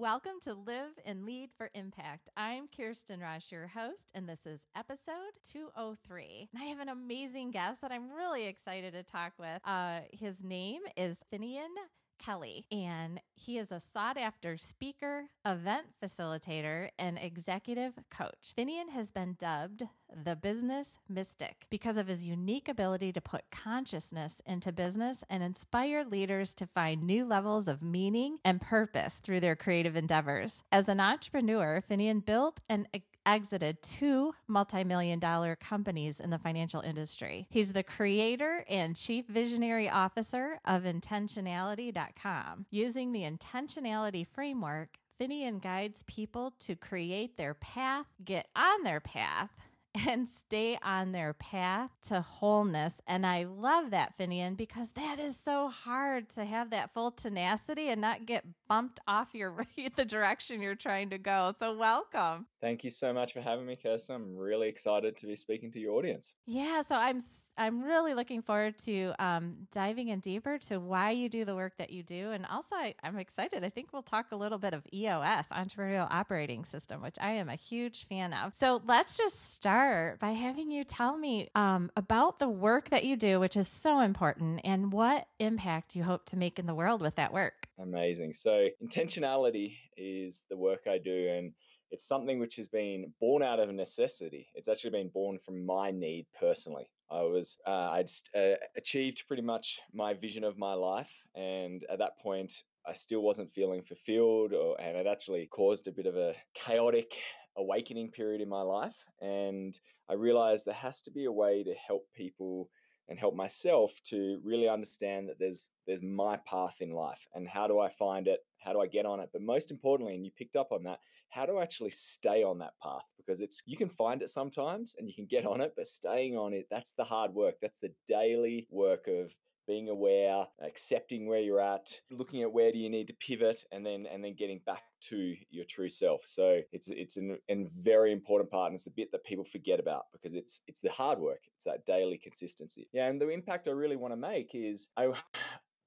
Welcome to Live and Lead for Impact. I'm Kirsten Ross, your host, and this is episode 203. And I have an amazing guest that I'm really excited to talk with. Uh, his name is Finian Kelly, and he is a sought after speaker, event facilitator, and executive coach. Finian has been dubbed the business mystic because of his unique ability to put consciousness into business and inspire leaders to find new levels of meaning and purpose through their creative endeavors. As an entrepreneur, Finian built and exited two multi million dollar companies in the financial industry. He's the creator and chief visionary officer of intentionality.com. Using the intentionality framework, Finian guides people to create their path, get on their path, and stay on their path to wholeness. And I love that, Finian, because that is so hard to have that full tenacity and not get bumped off your the direction you're trying to go. So welcome. Thank you so much for having me, Kirsten. I'm really excited to be speaking to your audience. Yeah, so I'm I'm really looking forward to um, diving in deeper to why you do the work that you do, and also I, I'm excited. I think we'll talk a little bit of EOS, Entrepreneurial Operating System, which I am a huge fan of. So let's just start by having you tell me um, about the work that you do, which is so important, and what impact you hope to make in the world with that work. Amazing. So intentionality is the work I do, and it's something which has been born out of necessity. It's actually been born from my need personally. I was uh, I'd uh, achieved pretty much my vision of my life, and at that point, I still wasn't feeling fulfilled, or, and it actually caused a bit of a chaotic awakening period in my life. And I realized there has to be a way to help people and help myself to really understand that there's there's my path in life and how do I find it? How do I get on it? But most importantly and you picked up on that how to actually stay on that path? Because it's you can find it sometimes and you can get on it but staying on it that's the hard work. That's the daily work of being aware accepting where you're at looking at where do you need to pivot and then and then getting back to your true self so it's it's an, very important part and it's the bit that people forget about because it's it's the hard work it's that daily consistency yeah and the impact i really want to make is i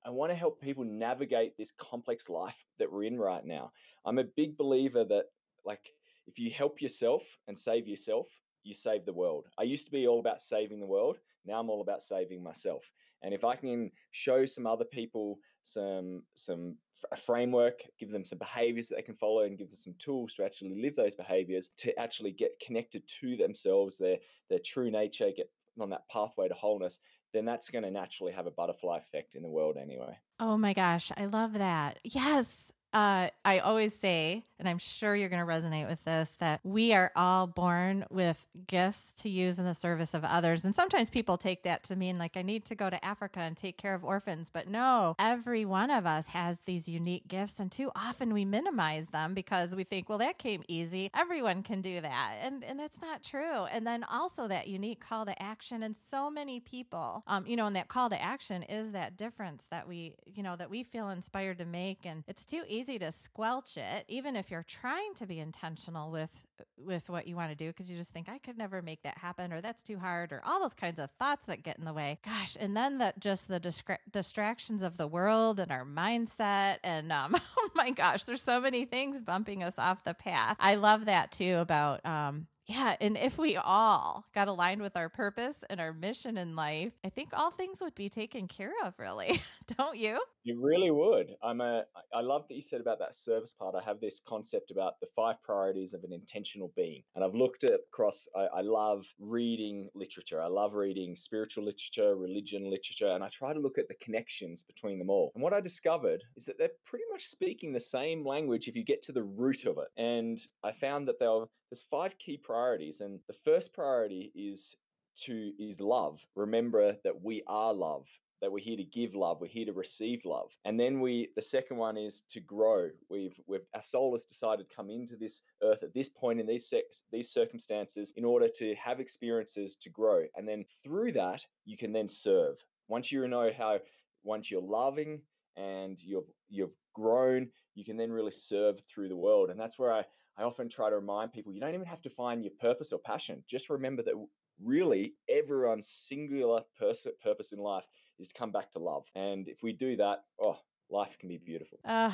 I want to help people navigate this complex life that we're in right now. I'm a big believer that, like, if you help yourself and save yourself, you save the world. I used to be all about saving the world. Now I'm all about saving myself. And if I can show some other people some some a framework, give them some behaviors that they can follow, and give them some tools to actually live those behaviors, to actually get connected to themselves, their their true nature, get on that pathway to wholeness, then that's going to naturally have a butterfly effect in the world anyway. Oh my gosh, I love that. Yes. Uh, I always say, and I'm sure you're going to resonate with this, that we are all born with gifts to use in the service of others. And sometimes people take that to mean like, I need to go to Africa and take care of orphans. But no, every one of us has these unique gifts. And too often we minimize them because we think, well, that came easy. Everyone can do that. And, and that's not true. And then also that unique call to action. And so many people, um, you know, and that call to action is that difference that we, you know, that we feel inspired to make. And it's too easy easy to squelch it, even if you're trying to be intentional with with what you want to do, because you just think I could never make that happen, or that's too hard, or all those kinds of thoughts that get in the way. Gosh, and then that just the distra- distractions of the world and our mindset, and um, oh my gosh, there's so many things bumping us off the path. I love that too about um, yeah, and if we all got aligned with our purpose and our mission in life, I think all things would be taken care of, really. Don't you? You really would. I'm a I love that you said about that service part. I have this concept about the five priorities of an intentional being. And I've looked at across I, I love reading literature. I love reading spiritual literature, religion literature, and I try to look at the connections between them all. And what I discovered is that they're pretty much speaking the same language if you get to the root of it. And I found that they'll there's five key priorities and the first priority is to is love remember that we are love that we're here to give love, we're here to receive love. And then we the second one is to grow. We've we've our soul has decided to come into this earth at this point in these sex, these circumstances in order to have experiences to grow. And then through that, you can then serve. Once you know how once you're loving and you've you've grown, you can then really serve through the world. And that's where I I often try to remind people you don't even have to find your purpose or passion. Just remember that really everyone's singular pers- purpose in life is to come back to love. And if we do that, oh, life can be beautiful. Uh,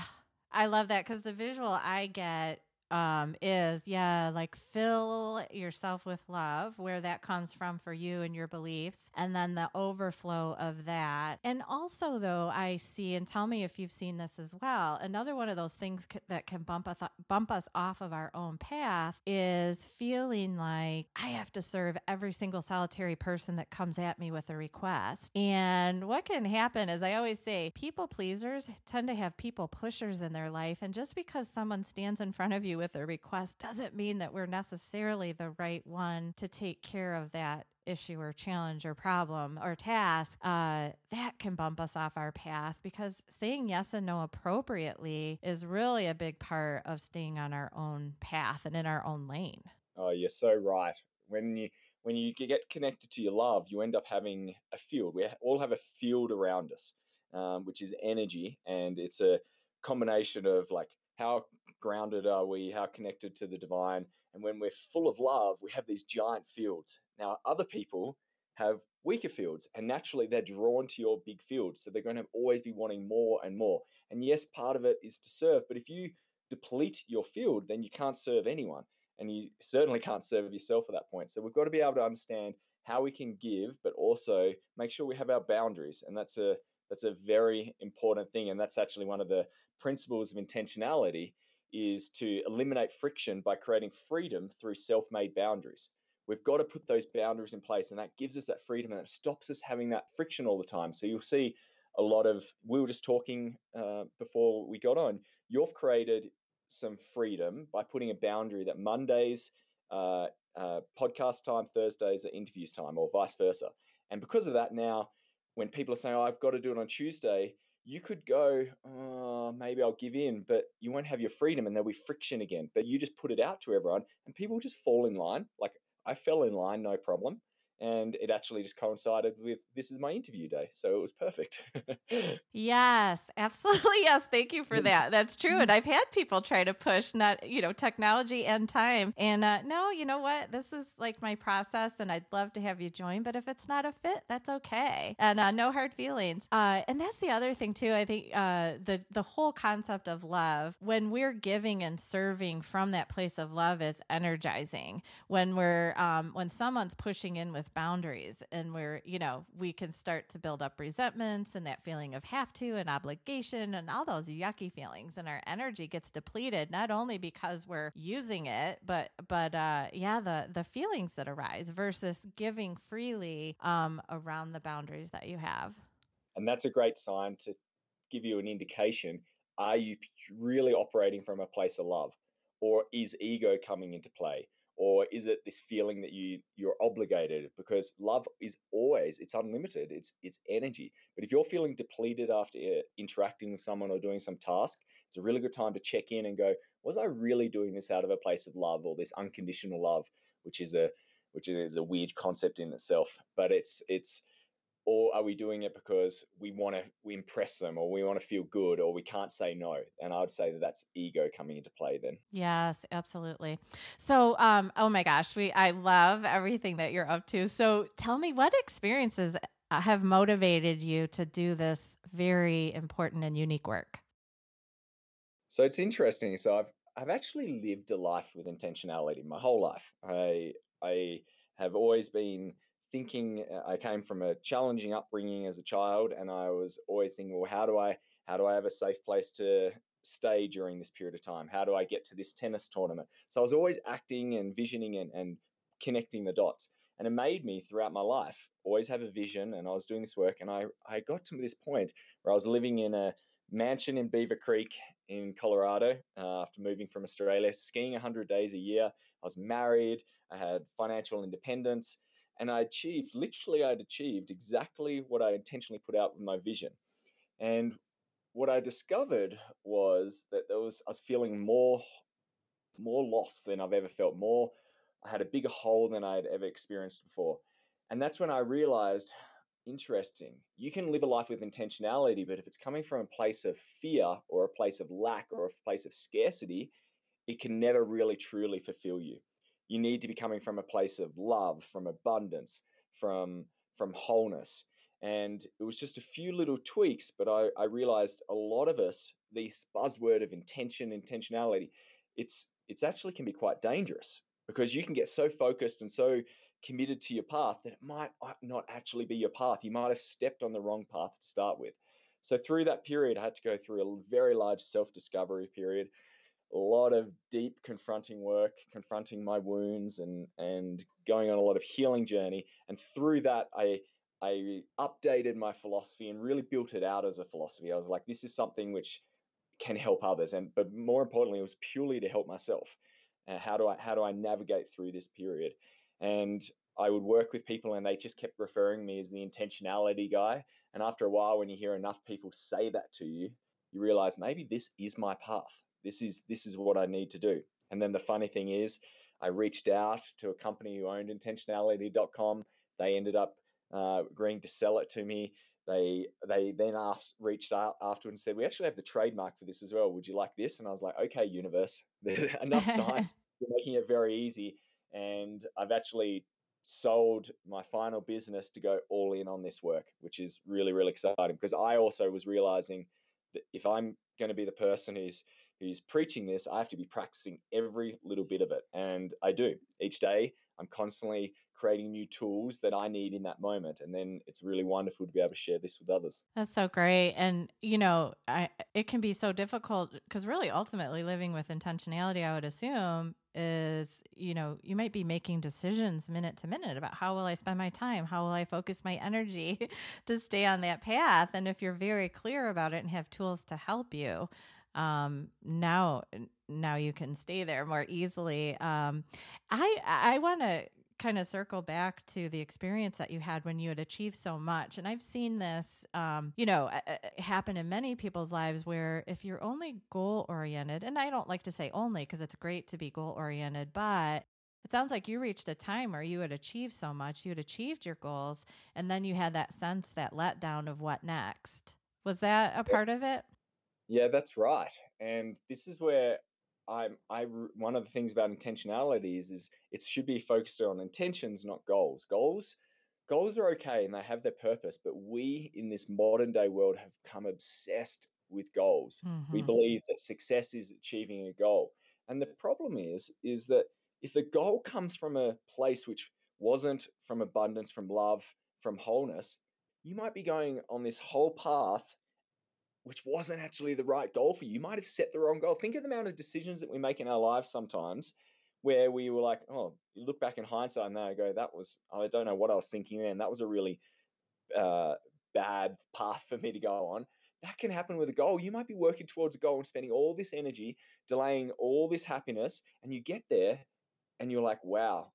I love that because the visual I get um, is yeah, like fill yourself with love, where that comes from for you and your beliefs, and then the overflow of that. And also, though, I see, and tell me if you've seen this as well. Another one of those things c- that can bump us bump us off of our own path is feeling like I have to serve every single solitary person that comes at me with a request. And what can happen is I always say, people pleasers tend to have people pushers in their life, and just because someone stands in front of you with a request doesn't mean that we're necessarily the right one to take care of that issue or challenge or problem or task, uh, that can bump us off our path because saying yes and no appropriately is really a big part of staying on our own path and in our own lane. Oh, you're so right. When you when you get connected to your love, you end up having a field. We all have a field around us, um, which is energy, and it's a combination of like how grounded are we? How connected to the divine? And when we're full of love, we have these giant fields. Now, other people have weaker fields, and naturally they're drawn to your big field. So they're going to always be wanting more and more. And yes, part of it is to serve, but if you deplete your field, then you can't serve anyone. And you certainly can't serve yourself at that point. So we've got to be able to understand how we can give, but also make sure we have our boundaries. And that's a that's a very important thing. And that's actually one of the principles of intentionality is to eliminate friction by creating freedom through self-made boundaries. We've got to put those boundaries in place, and that gives us that freedom and it stops us having that friction all the time. So you'll see a lot of. We were just talking uh, before we got on. You've created some freedom by putting a boundary that Mondays uh, uh, podcast time, Thursdays are interviews time, or vice versa. And because of that, now when people are saying, oh, "I've got to do it on Tuesday," you could go, oh, maybe I'll give in, but you won't have your freedom and there'll be friction again. But you just put it out to everyone and people just fall in line. Like I fell in line, no problem and it actually just coincided with this is my interview day so it was perfect. Yes absolutely yes thank you for that that's true and i've had people try to push not you know technology and time and uh, no you know what this is like my process and i'd love to have you join but if it's not a fit that's okay and uh, no hard feelings. Uh, and that's the other thing too i think uh, the the whole concept of love when we're giving and serving from that place of love is energizing. When we're um, when someone's pushing in with boundaries and we're, you know, we can start to build up resentments and that feeling of have to and obligation and all those yucky feelings and our energy gets depleted not only because we're using it, but but uh yeah, the the feelings that arise versus giving freely um around the boundaries that you have. And that's a great sign to give you an indication are you really operating from a place of love or is ego coming into play? Or is it this feeling that you you're obligated? Because love is always it's unlimited it's it's energy. But if you're feeling depleted after uh, interacting with someone or doing some task it's a really good time to check in and go was i really doing this out of a place of love or this unconditional love? Which is a which is a weird concept in itself but it's it's or are we doing it because we want to we impress them or we want to feel good or we can't say no? And i would say that that's ego coming into play then. Yes absolutely. So um oh my gosh we i love everything that you're up to. So tell me what experiences uh, have motivated you to do this very important and unique work? So it's interesting so i've i've actually lived a life with intentionality my whole life. I i have always been thinking uh, I came from a challenging upbringing as a child, and I was always thinking, well, how do I how do I have a safe place to stay during this period of time? How do I get to this tennis tournament? So I was always acting and visioning and, and connecting the dots. And it made me throughout my life always have a vision. And I was doing this work, and I, I got to this point where I was living in a mansion in Beaver Creek in Colorado uh, after moving from Australia, skiing 100 days a year. I was married, I had financial independence, and I achieved, literally, I'd achieved exactly what I intentionally put out with my vision. And what I discovered was that there was, I was feeling more, more lost than I've ever felt, more, I had a bigger hole than I'd ever experienced before. And that's when I realized interesting. You can live a life with intentionality, but if it's coming from a place of fear or a place of lack or a place of scarcity, it can never really truly fulfill you. You need to be coming from a place of love, from abundance, from from wholeness. And it was just a few little tweaks, but I, I realized a lot of us, this buzzword of intention, intentionality, it's it's actually can be quite dangerous because you can get so focused and so committed to your path that it might uh, not actually be your path. You might have stepped on the wrong path to start with. So through that period, I had to go through a very large self-discovery period, a lot of deep confronting work, confronting my wounds and and going on a lot of healing journey. And through that, I I updated my philosophy and really built it out as a philosophy. I was like, this is something which can help others, and but more importantly, it was purely to help myself. Uh, how do I how do I navigate through this period? And I would work with people and they just kept referring me as the intentionality guy. And after a while, when you hear enough people say that to you, you realize maybe this is my path. This is this is what I need to do. And then the funny thing is, I reached out to a company who owned intentionality.com. They ended up uh, agreeing to sell it to me. They they then asked, reached out afterwards and said, "We actually have the trademark for this as well. Would you like this?" And I was like, "Okay, universe, enough science. You're making it very easy." and I've actually sold my final business to go all in on this work, which is really really exciting because I also was realizing that if I'm going to be the person who's who's preaching this, I have to be practicing every little bit of it, and I do each day. I'm constantly creating new tools that I need in that moment. And then it's really wonderful to be able to share this with others. That's so great. And, you know, I, it can be so difficult because really ultimately living with intentionality, I would assume, is, you know, you might be making decisions minute to minute about how will I spend my time? How will I focus my energy to stay on that path? And if you're very clear about it and have tools to help you, um, now now you can stay there more easily. Um, I I want to kind of circle back to the experience that you had when you had achieved so much. And I've seen this, um, you know, happen in many people's lives where if you're only goal oriented, and I don't like to say only because it's great to be goal oriented, but it sounds like you reached a time where you had achieved so much, you had achieved your goals, and then you had that sense, that letdown of what next. Was that a part of it? Yeah, that's right. And this is where I'm I one of the things about intentionality is is it should be focused on intentions, not goals. Goals goals are okay and they have their purpose, but we in this modern day world have come obsessed with goals. Mm-hmm. We believe that success is achieving a goal. And the problem is is that if the goal comes from a place which wasn't from abundance, from love, from wholeness, you might be going on this whole path which wasn't actually the right goal for you. You might have set the wrong goal. Think of the amount of decisions that we make in our lives sometimes where we were like, oh, you look back in hindsight and now go, that was, I don't know what I was thinking then. That was a really uh, bad path for me to go on. That can happen with a goal. You might be working towards a goal and spending all this energy, delaying all this happiness, and you get there and you're like, wow,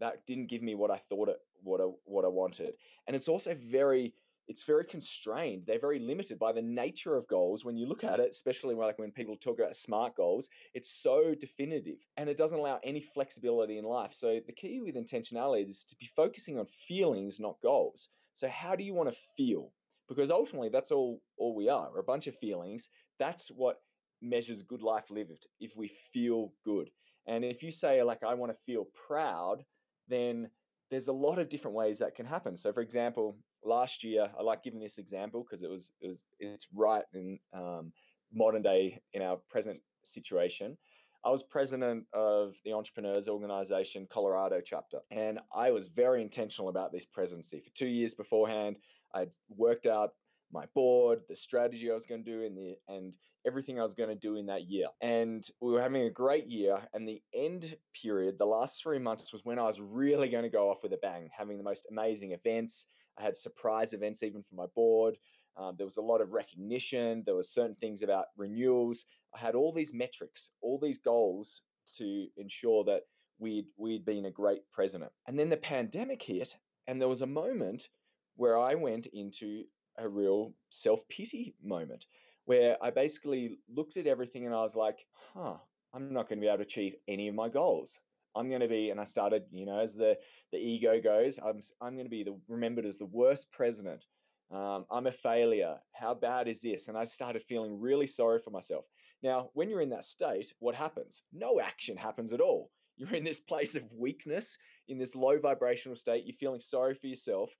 that didn't give me what I thought it, what I, what I wanted. And it's also very, it's very constrained. They're very limited by the nature of goals. When you look at it, especially like when people talk about smart goals, it's so definitive and it doesn't allow any flexibility in life. So the key with intentionality is to be focusing on feelings, not goals. So how do you want to feel? Because ultimately, that's all all we are. We're a bunch of feelings. That's what measures good life lived. If we feel good, and if you say like I want to feel proud, then there's a lot of different ways that can happen. So, for example, last year, I like giving this example because it was it was it's right in um, modern day in our present situation. I was president of the Entrepreneurs Organization Colorado chapter, and I was very intentional about this presidency. For two years beforehand, I'd worked out my board, the strategy I was going to do, and the and everything I was going to do in that year. And we were having a great year. And the end period, the last three months, was when I was really going to go off with a bang, having the most amazing events, I had surprise events even for my board. Um, there was a lot of recognition. There were certain things about renewals. I had all these metrics, all these goals to ensure that we'd we'd been a great president. And then the pandemic hit, and there was a moment where I went into a real self pity moment where I basically looked at everything and I was like, huh, I'm not going to be able to achieve any of my goals. I'm going to be, and I started, you know, as the the ego goes, I'm I'm going to be the remembered as the worst president. Um, I'm a failure. How bad is this? And I started feeling really sorry for myself. Now, when you're in that state, what happens? No action happens at all. You're in this place of weakness, in this low vibrational state. You're feeling sorry for yourself.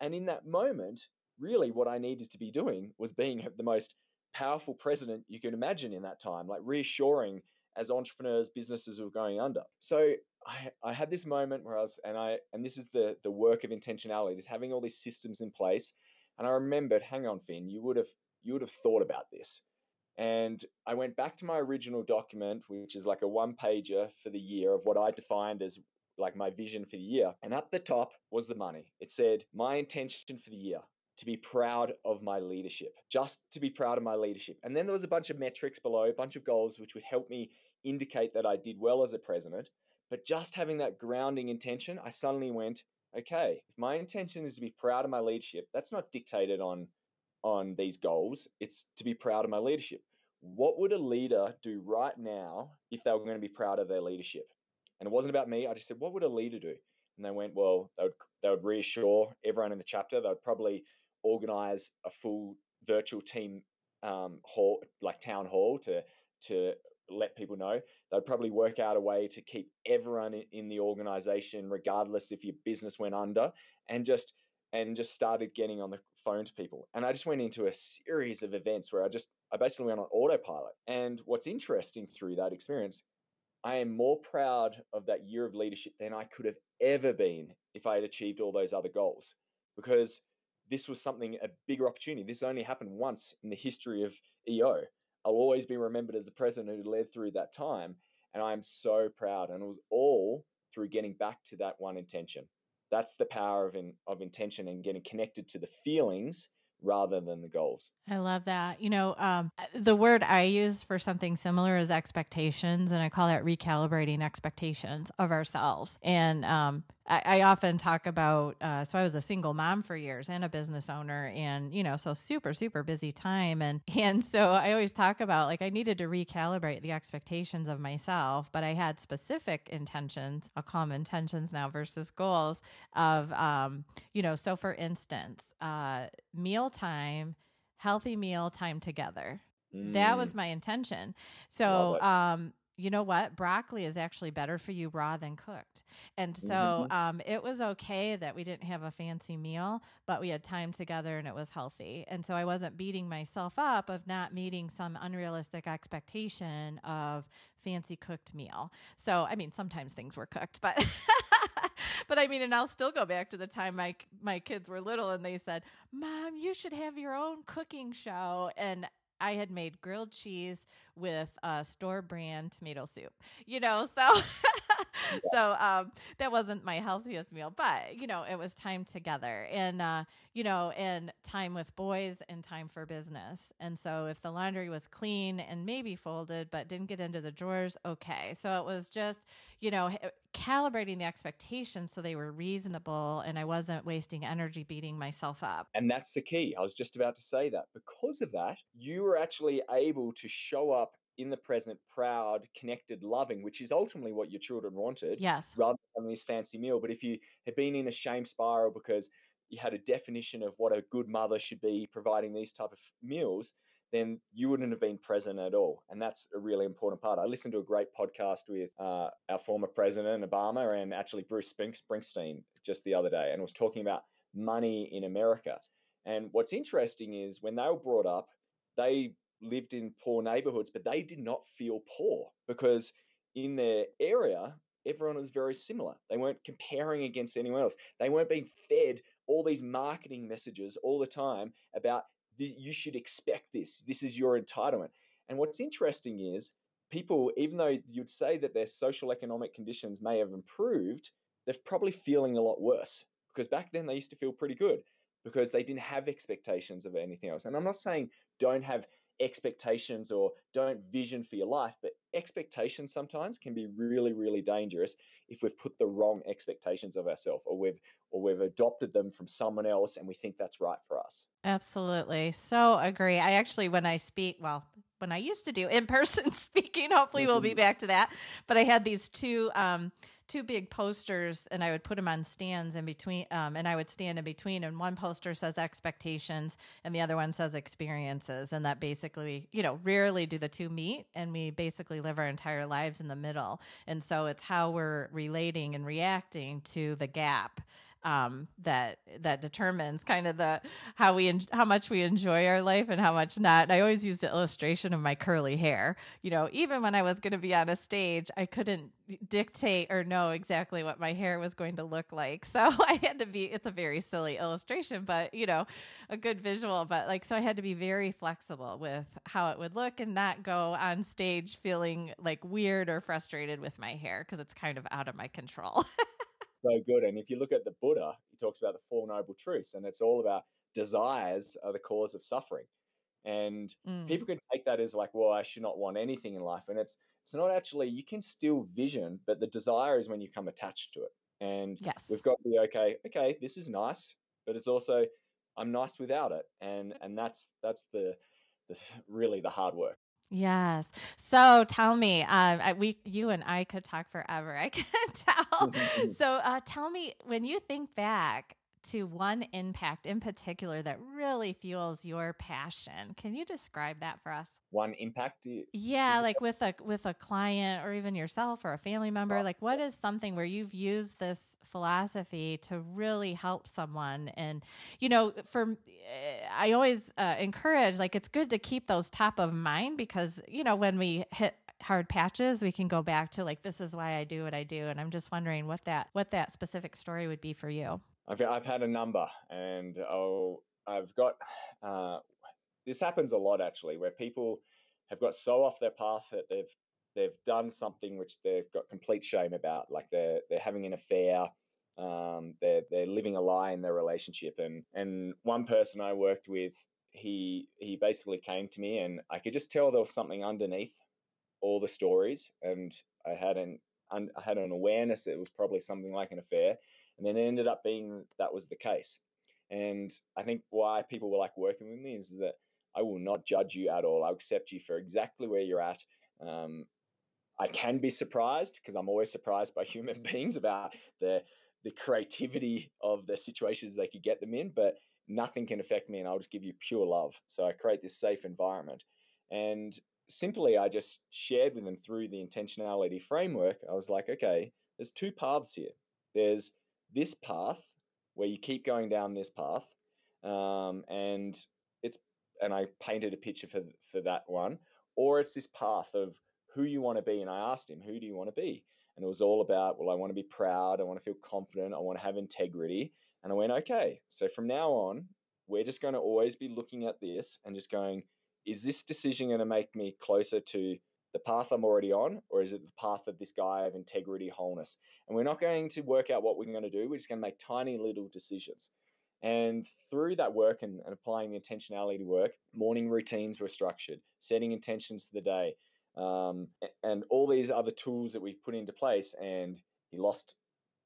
And in that moment, really what I needed to be doing was being the most powerful president you can imagine in that time, like reassuring as entrepreneurs, businesses were going under. So I, I had this moment where I was, and I, and this is the the work of intentionality, is having all these systems in place. And I remembered, hang on, Finn, you would have you would have thought about this. And I went back to my original document, which is like a one pager for the year of what I defined as like my vision for the year. And up the top was the money. It said, my intention for the year to be proud of my leadership, just to be proud of my leadership. And then there was a bunch of metrics below, a bunch of goals, which would help me indicate that I did well as a president. But just having that grounding intention, I suddenly went, okay, if my intention is to be proud of my leadership, that's not dictated on on these goals. It's to be proud of my leadership. What would a leader do right now if they were going to be proud of their leadership? And it wasn't about me. I just said, what would a leader do? And they went, well, they would they would reassure everyone in the chapter. They would probably organize a full virtual team um, hall, like town hall, to to let people know. They'd probably work out a way to keep everyone in the organization, regardless if your business went under, and just and just started getting on the phone to people. And I just went into a series of events where I just I basically went on autopilot. And what's interesting through that experience, I am more proud of that year of leadership than I could have ever been if I had achieved all those other goals. Because this was something a bigger opportunity. This only happened once in the history of EO. I'll always be remembered as the president who led through that time. And I'm so proud. And it was all through getting back to that one intention. That's the power of, in, of intention and getting connected to the feelings rather than the goals. I love that. You know, um, the word I use for something similar is expectations, and I call that recalibrating expectations of ourselves. And um, I, I, often talk about, uh, so I was a single mom for years and a business owner, and you know, so super, super busy time, and and so I always talk about like I needed to recalibrate the expectations of myself, but I had specific intentions. I'll call them intentions now versus goals of, um, you know, so for instance, uh, meal time, healthy meal time together. That was mm. my intention. So, um, you know what? Broccoli is actually better for you raw than cooked. And so mm-hmm. um, it was okay that we didn't have a fancy meal, but we had time together and it was healthy. And so I wasn't beating myself up of not meeting some unrealistic expectation of fancy cooked meal. So, I mean, sometimes things were cooked, but. but I mean, and I'll still go back to the time my my kids were little and they said, "Mom, you should have your own cooking show." And I had made grilled cheese with uh, store brand tomato soup, you know, so so um, that wasn't my healthiest meal, but you know, it was time together and uh, you know, and time with boys and time for business. And so if the laundry was clean and maybe folded but didn't get into the drawers, okay. So it was just, you know, calibrating the expectations so they were reasonable and I wasn't wasting energy beating myself up. And that's the key. I was just about to say that. Because of that, you were actually able to show up in the present, proud, connected, loving, which is ultimately what your children wanted. Yes. Rather than this fancy meal. But if you had been in a shame spiral because you had a definition of what a good mother should be providing these type of meals, then you wouldn't have been present at all. And that's a really important part. I listened to a great podcast with uh, our former president, Obama, and actually Bruce Springsteen just the other day, and was talking about money in America. And what's interesting is when they were brought up, they lived in poor neighborhoods, but they did not feel poor because in their area, everyone was very similar. They weren't comparing against anyone else. They weren't being fed all these marketing messages all the time about you should expect this. This is your entitlement. And what's interesting is people, even though you'd say that their social economic conditions may have improved, they're probably feeling a lot worse because back then they used to feel pretty good because they didn't have expectations of anything else. And I'm not saying don't have expectations or don't vision for your life, but expectations sometimes can be really, really dangerous if we've put the wrong expectations of ourselves or we've or we've adopted them from someone else and we think that's right for us. Absolutely. So agree. I actually when I speak, well, when I used to do in-person speaking, hopefully we'll be mm-hmm. back to that. But I had these two um two big posters and I would put them on stands in between um, and I would stand in between and one poster says expectations and the other one says experiences and that basically you know rarely do the two meet and we basically live our entire lives in the middle. And so it's how we're relating and reacting to the gap um, that that determines kind of the how we en- how much we enjoy our life and how much not. And I always use the illustration of my curly hair. You know, even when I was going to be on a stage, I couldn't dictate or know exactly what my hair was going to look like. So I had to be. It's a very silly illustration, but you know, a good visual. But like, so I had to be very flexible with how it would look and not go on stage feeling like weird or frustrated with my hair because it's kind of out of my control. so good. And if you look at the Buddha, he talks about the Four Noble Truths, and it's all about desires are the cause of suffering. And mm. people can take that as like, well, I should not want anything in life. And it's it's not actually you can still vision, but the desire is when you come attached to it. And yes. we've got to be okay, okay, this is nice, but it's also I'm nice without it. And and that's that's the the really the hard work. Yes. So tell me, um, I, we, you and I could talk forever. I can tell. so uh, tell me, when you think back to one impact in particular that really fuels your passion, can you describe that for us? One impact? yeah, like with a with a client or even yourself or a family member. Like, what is something where you've used this philosophy to really help someone? And you know, for I always uh, encourage like it's good to keep those top of mind because you know when we hit hard patches we can go back to like this is why I do what I do and I'm just wondering what that what that specific story would be for you. I've I've had a number and oh I've got uh, this happens a lot actually where people have got so off their path that they've they've done something which they've got complete shame about like they're they're having an affair um, they're they're living a lie in their relationship. And and one person I worked with, he he basically came to me, and I could just tell there was something underneath all the stories, and I had an I had an awareness that it was probably something like an affair, and then it ended up being that was the case. And I think why people were like working with me is that I will not judge you at all. I'll accept you for exactly where you're at. Um, I can be surprised because I'm always surprised by human beings about the the creativity of the situations they could get them in, but nothing can affect me and I'll just give you pure love. So I create this safe environment. And simply, I just shared with them through the intentionality framework. I was like, okay, there's two paths here. There's this path where you keep going down this path, um, and it's and I painted a picture for for that one, or it's this path of who you want to be. And I asked him, who do you want to be? And it was all about, well, I want to be proud. I want to feel confident. I want to have integrity. And I went, okay, so from now on, we're just going to always be looking at this and just going, is this decision going to make me closer to the path I'm already on, or is it the path of this guy of integrity, wholeness? And we're not going to work out what we're going to do. We're just going to make tiny little decisions. And through that work and, and applying the intentionality to work, morning routines were structured, setting intentions for the day, um, and all these other tools that we put into place. And he lost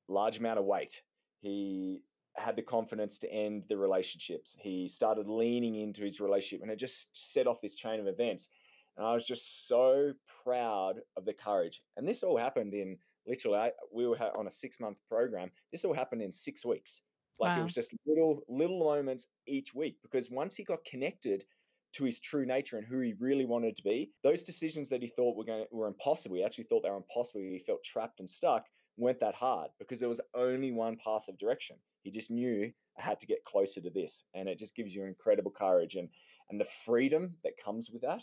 large amount of weight. He had the confidence to end the relationships. He started leaning into his relationship, and it just set off this chain of events. And I was just so proud of the courage. And this all happened in literally, we were on a six month program. This all happened in six weeks. Like wow. it was just little little moments each week because once he got connected to his true nature and who he really wanted to be, those decisions that he thought were going were impossible, he actually thought they were impossible. He felt trapped and stuck. weren't that hard because there was only one path of direction. He just knew I had to get closer to this, and it just gives you incredible courage and and the freedom that comes with that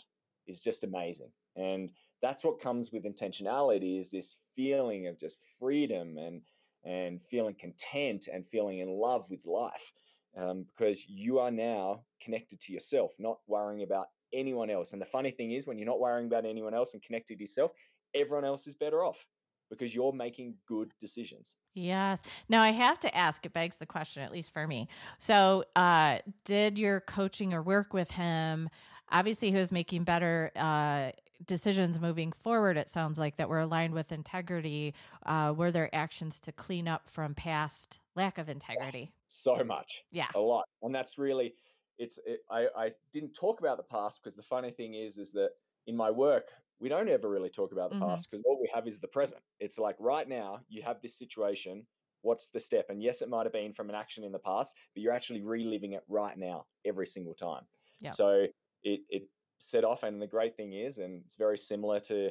is just amazing. And that's what comes with intentionality is this feeling of just freedom and and feeling content and feeling in love with life um, because you are now connected to yourself, not worrying about anyone else. And the funny thing is, when you're not worrying about anyone else and connected to yourself, everyone else is better off because you're making good decisions. Yes. Now I have to ask, it begs the question, at least for me. So, uh, did your coaching or work with him? Obviously, he was making better uh, decisions moving forward, it sounds like that were aligned with integrity. Uh, were there actions to clean up from past lack of integrity? So much. Yeah. A lot. And that's really, it's, it, I, I didn't talk about the past because the funny thing is, is that in my work, we don't ever really talk about the mm-hmm. past because all we have is the present. It's like right now, you have this situation. What's the step? And yes, it might have been from an action in the past, but you're actually reliving it right now every single time. Yeah. So it, it set off. And the great thing is, and it's very similar to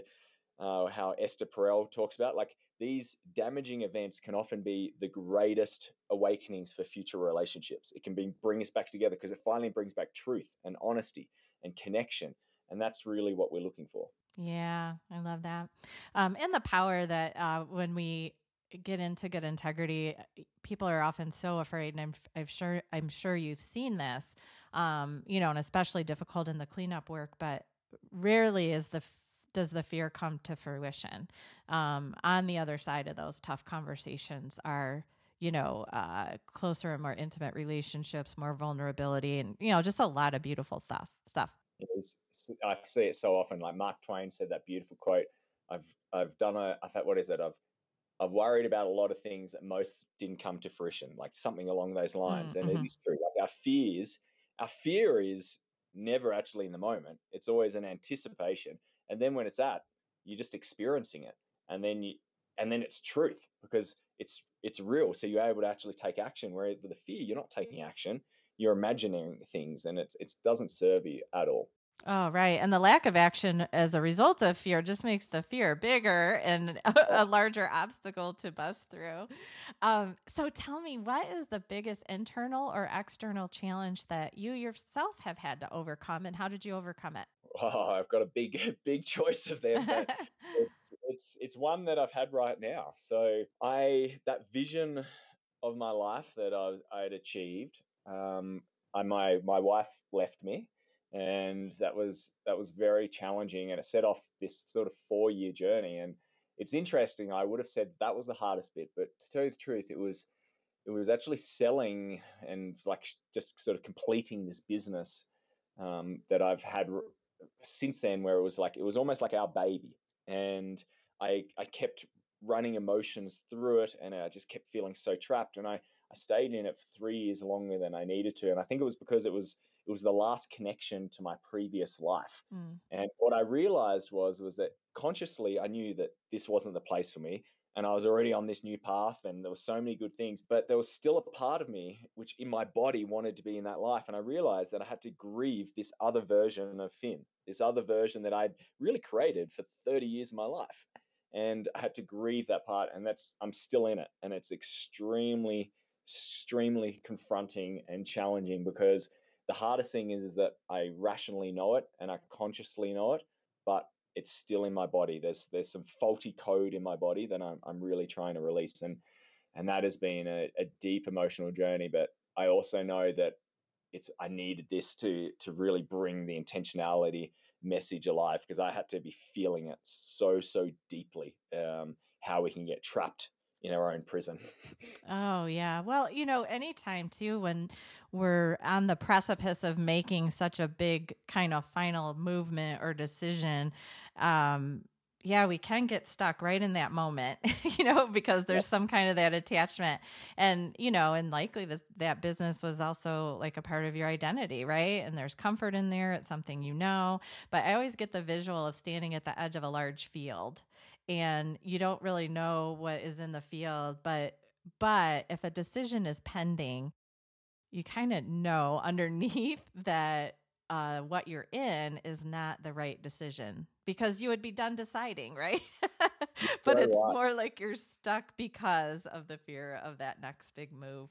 uh, how Esther Perel talks about, like these damaging events can often be the greatest awakenings for future relationships. It can be bring us back together because it finally brings back truth and honesty and connection. And that's really what we're looking for. Yeah, I love that. Um, and the power that uh, when we get into good integrity, people are often so afraid, and I'm, I'm sure I'm sure you've seen this um, you know, and especially difficult in the cleanup work, but rarely is the does the fear come to fruition. Um, on the other side of those tough conversations are, you know, uh, closer and more intimate relationships, more vulnerability, and you know, just a lot of beautiful stuff. Stuff. It is. I see it so often. Like Mark Twain said that beautiful quote. I've I've done a. I've had what is it? I've I've worried about a lot of things that most didn't come to fruition, like something along those lines. Mm-hmm. And it mm-hmm. true. Like our fears our fear is never actually in the moment. It's always an mm-hmm. anticipation. And then when it's at, you're just experiencing it. And then you and then it's truth because it's it's real. So you're able to actually take action. Whereas with the fear, you're not mm-hmm. taking action. You're imagining things and it's it doesn't serve you at all. Oh, right. And the lack of action as a result of fear just makes the fear bigger and a, a larger obstacle to bust through. Um, so tell me, what is the biggest internal or external challenge that you yourself have had to overcome and how did you overcome it? Oh, I've got a big, big choice of them. it's, it's, it's one that I've had right now. So I, that vision of my life that I was, I had achieved, um, I, my, my wife left me and that was that was very challenging and it set off this sort of four year journey and it's interesting i would have said that was the hardest bit but to tell you the truth it was it was actually selling and like just sort of completing this business um, that i've had since then where it was like it was almost like our baby and i i kept running emotions through it and i just kept feeling so trapped and i i stayed in it for three years longer than i needed to and i think it was because it was it was the last connection to my previous life. Mm. And what I realized was was that consciously I knew that this wasn't the place for me and I was already on this new path and there were so many good things but there was still a part of me which in my body wanted to be in that life and I realized that I had to grieve this other version of Finn this other version that I'd really created for 30 years of my life and I had to grieve that part and that's I'm still in it and it's extremely extremely confronting and challenging because the hardest thing is, is that I rationally know it and I consciously know it, but it's still in my body. There's there's some faulty code in my body that I'm I'm really trying to release, and and that has been a, a deep emotional journey. But I also know that it's I needed this to to really bring the intentionality message alive because I had to be feeling it so so deeply. Um, how we can get trapped in our own prison. oh yeah. Well, you know, anytime too when we're on the precipice of making such a big kind of final movement or decision, um, yeah, we can get stuck right in that moment, you know, because there's some kind of that attachment. And, you know, and likely this, that business was also like a part of your identity, right? And there's comfort in there. It's something you know. But I always get the visual of standing at the edge of a large field and you don't really know what is in the field but but if a decision is pending you kind of know underneath that uh, what you're in is not the right decision because you would be done deciding, right? but it's more like you're stuck because of the fear of that next big move.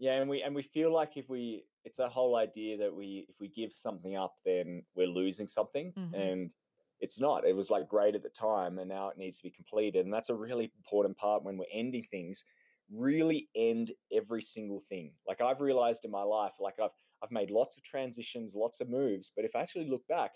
Yeah, and we and we feel like if we it's a whole idea that we if we give something up then we're losing something mm-hmm. and it's not. It was like great at the time, and now it needs to be completed. And that's a really important part when we're ending things. Really end every single thing. Like I've realized in my life, like I've I've made lots of transitions, lots of moves, but if I actually look back,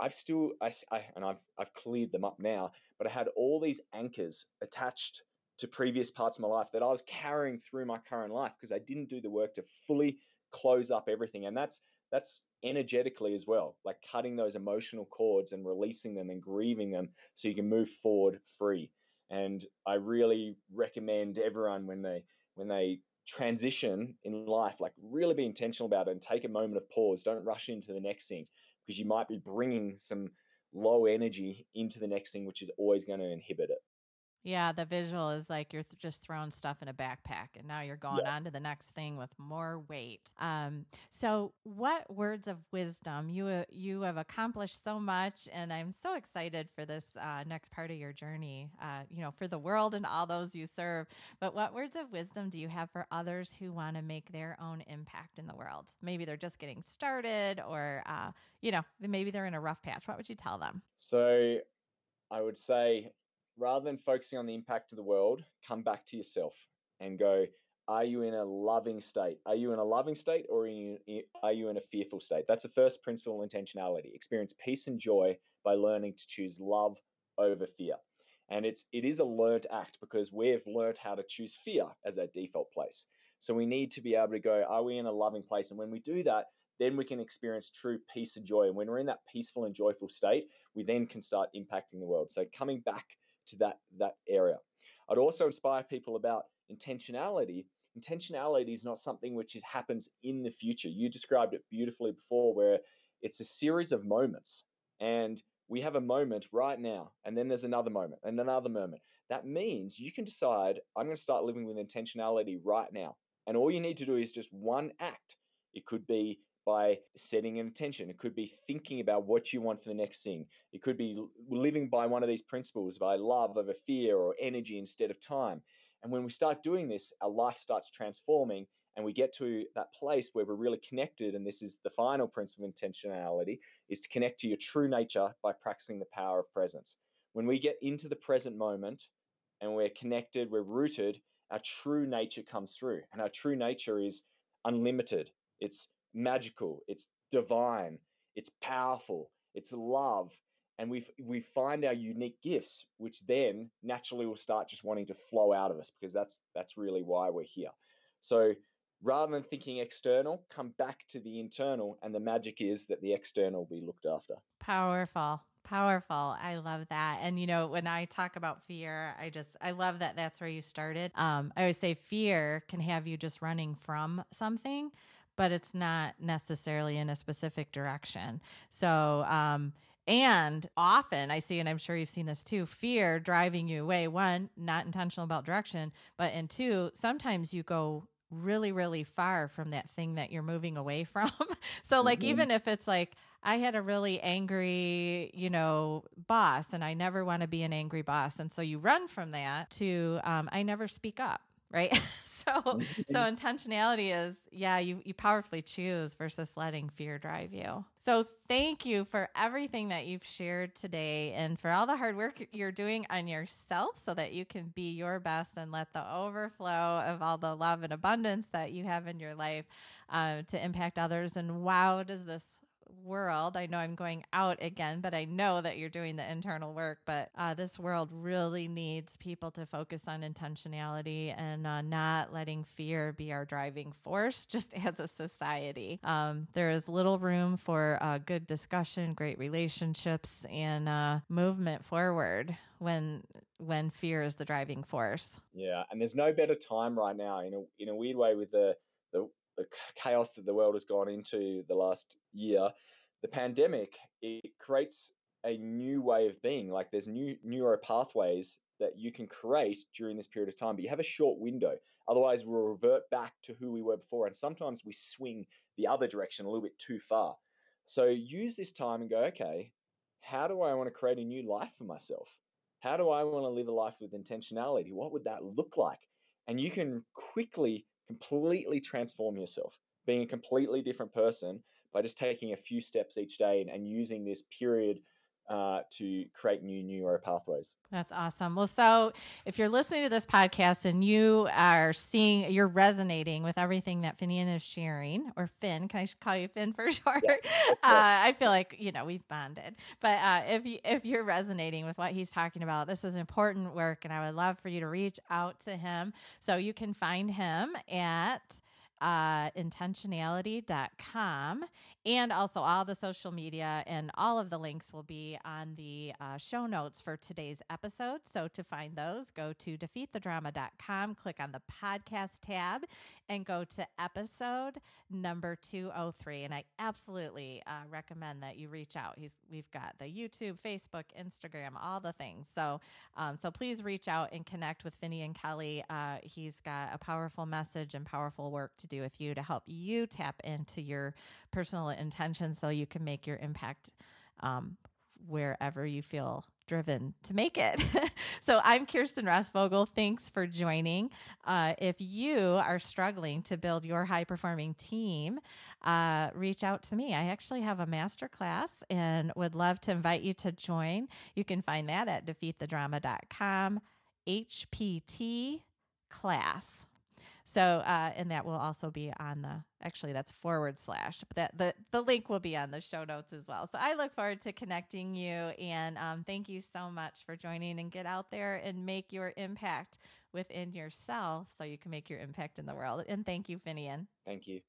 I've still I, I and I've I've cleared them up now, but I had all these anchors attached to previous parts of my life that I was carrying through my current life because I didn't do the work to fully close up everything. And that's that's energetically as well, like cutting those emotional cords and releasing them and grieving them so you can move forward free. And I really recommend everyone when they when they transition in life, like really be intentional about it and take a moment of pause. Don't rush into the next thing because you might be bringing some low energy into the next thing, which is always going to inhibit it. Yeah, the visual is like you're th- just throwing stuff in a backpack and now you're going yeah. on to the next thing with more weight. Um, so what words of wisdom you uh, you have accomplished so much and I'm so excited for this uh, next part of your journey, uh, you know, for the world and all those you serve. But what words of wisdom do you have for others who want to make their own impact in the world? Maybe they're just getting started or, uh, you know, maybe they're in a rough patch. What would you tell them? So I would say rather than focusing on the impact of the world, come back to yourself and go, are you in a loving state? Are you in a loving state or are you, in a fearful state? That's the first principle of intentionality. Experience peace and joy by learning to choose love over fear. And it's it is a learned act because we've learned how to choose fear as our default place. So we need to be able to go, are we in a loving place? And when we do that, then we can experience true peace and joy. And when we're in that peaceful and joyful state, we then can start impacting the world. So coming back to that that area. I'd also inspire people about intentionality. Intentionality is not something which is, happens in the future. You described it beautifully before, where it's a series of moments, and we have a moment right now, and then there's another moment, and another moment. That means you can decide, I'm going to start living with intentionality right now. And all you need to do is just one act. It could be by setting an intention. It could be thinking about what you want for the next thing. It could be living by one of these principles by love over fear or energy instead of time. And when we start doing this, our life starts transforming and we get to that place where we're really connected. And this is the final principle of intentionality is to connect to your true nature by practicing the power of presence. When we get into the present moment and we're connected, we're rooted, our true nature comes through. And our true nature is unlimited. It's magical, it's divine, it's powerful, it's love. And we we find our unique gifts, which then naturally will start just wanting to flow out of us because that's that's really why we're here. So rather than thinking external, come back to the internal, and the magic is that the external will be looked after. Powerful. Powerful. I love that. And you know, when I talk about fear, I just I love that that's where you started. Um, I always say fear can have you just running from something, but it's not necessarily in a specific direction. So, um, and often I see, and I'm sure you've seen this too, fear driving you away. One, not intentional about direction, but and two, sometimes you go really, really far from that thing that you're moving away from. so, like, mm-hmm. even if it's like, I had a really angry, you know, boss, and I never want to be an angry boss. And so you run from that to, um, I never speak up right? so so mm-hmm. intentionality is yeah, you you powerfully choose versus letting fear drive you. So thank you for everything that you've shared today and for all the hard work you're doing on yourself so that you can be your best and let the overflow of all the love and abundance that you have in your life uh, to impact others. And wow, does this world. I know I'm going out again, but I know that you're doing the internal work. But uh, this world really needs people to focus on intentionality and uh, not letting fear be our driving force, just as a society. Um, there is little room for uh, good discussion, great relationships, and uh, movement forward when when fear is the driving force. Yeah, and there's no better time right now in a in a weird way with the the chaos that the world has gone into the last year, the pandemic it creates a new way of being. Like there's new neuro pathways that you can create during this period of time, but you have a short window. Otherwise, we'll revert back to who we were before, and sometimes we swing the other direction a little bit too far. So use this time and go, okay, how do I want to create a new life for myself? How do I want to live a life with intentionality? What would that look like? And you can quickly completely transform yourself, being a completely different person by just taking a few steps each day and, and using this period uh, to create new neuro pathways. That's awesome. Well, so if you're listening to this podcast and you are seeing, you're resonating with everything that Finian is sharing, or Finn, can I call you Finn for short? Yeah, uh, I feel like you know we've bonded. But uh, if you, if you're resonating with what he's talking about, this is important work, and I would love for you to reach out to him. So you can find him at uh, intentionality.com. And also, all the social media and all of the links will be on the uh, show notes for today's episode. So, to find those, go to defeatthedrama.com, click on the podcast tab, and go to episode number 203. And I absolutely uh, recommend that you reach out. He's, we've got the YouTube, Facebook, Instagram, all the things. So, um, so please reach out and connect with Finian Kelly. Uh, he's got a powerful message and powerful work to do with you to help you tap into your personal intentions so you can make your impact um, wherever you feel driven to make it. so I'm Kirsten Rossvogel. Thanks for joining. Uh, if you are struggling to build your high performing team, uh, reach out to me. I actually have a master class and would love to invite you to join. You can find that at defeatthedrama.com HPT class. So, uh, and that will also be on the, actually that's forward slash, but that the, the link will be on the show notes as well. So I look forward to connecting you and um, thank you so much for joining and get out there and make your impact within yourself so you can make your impact in the world. And thank you, Finian. Thank you.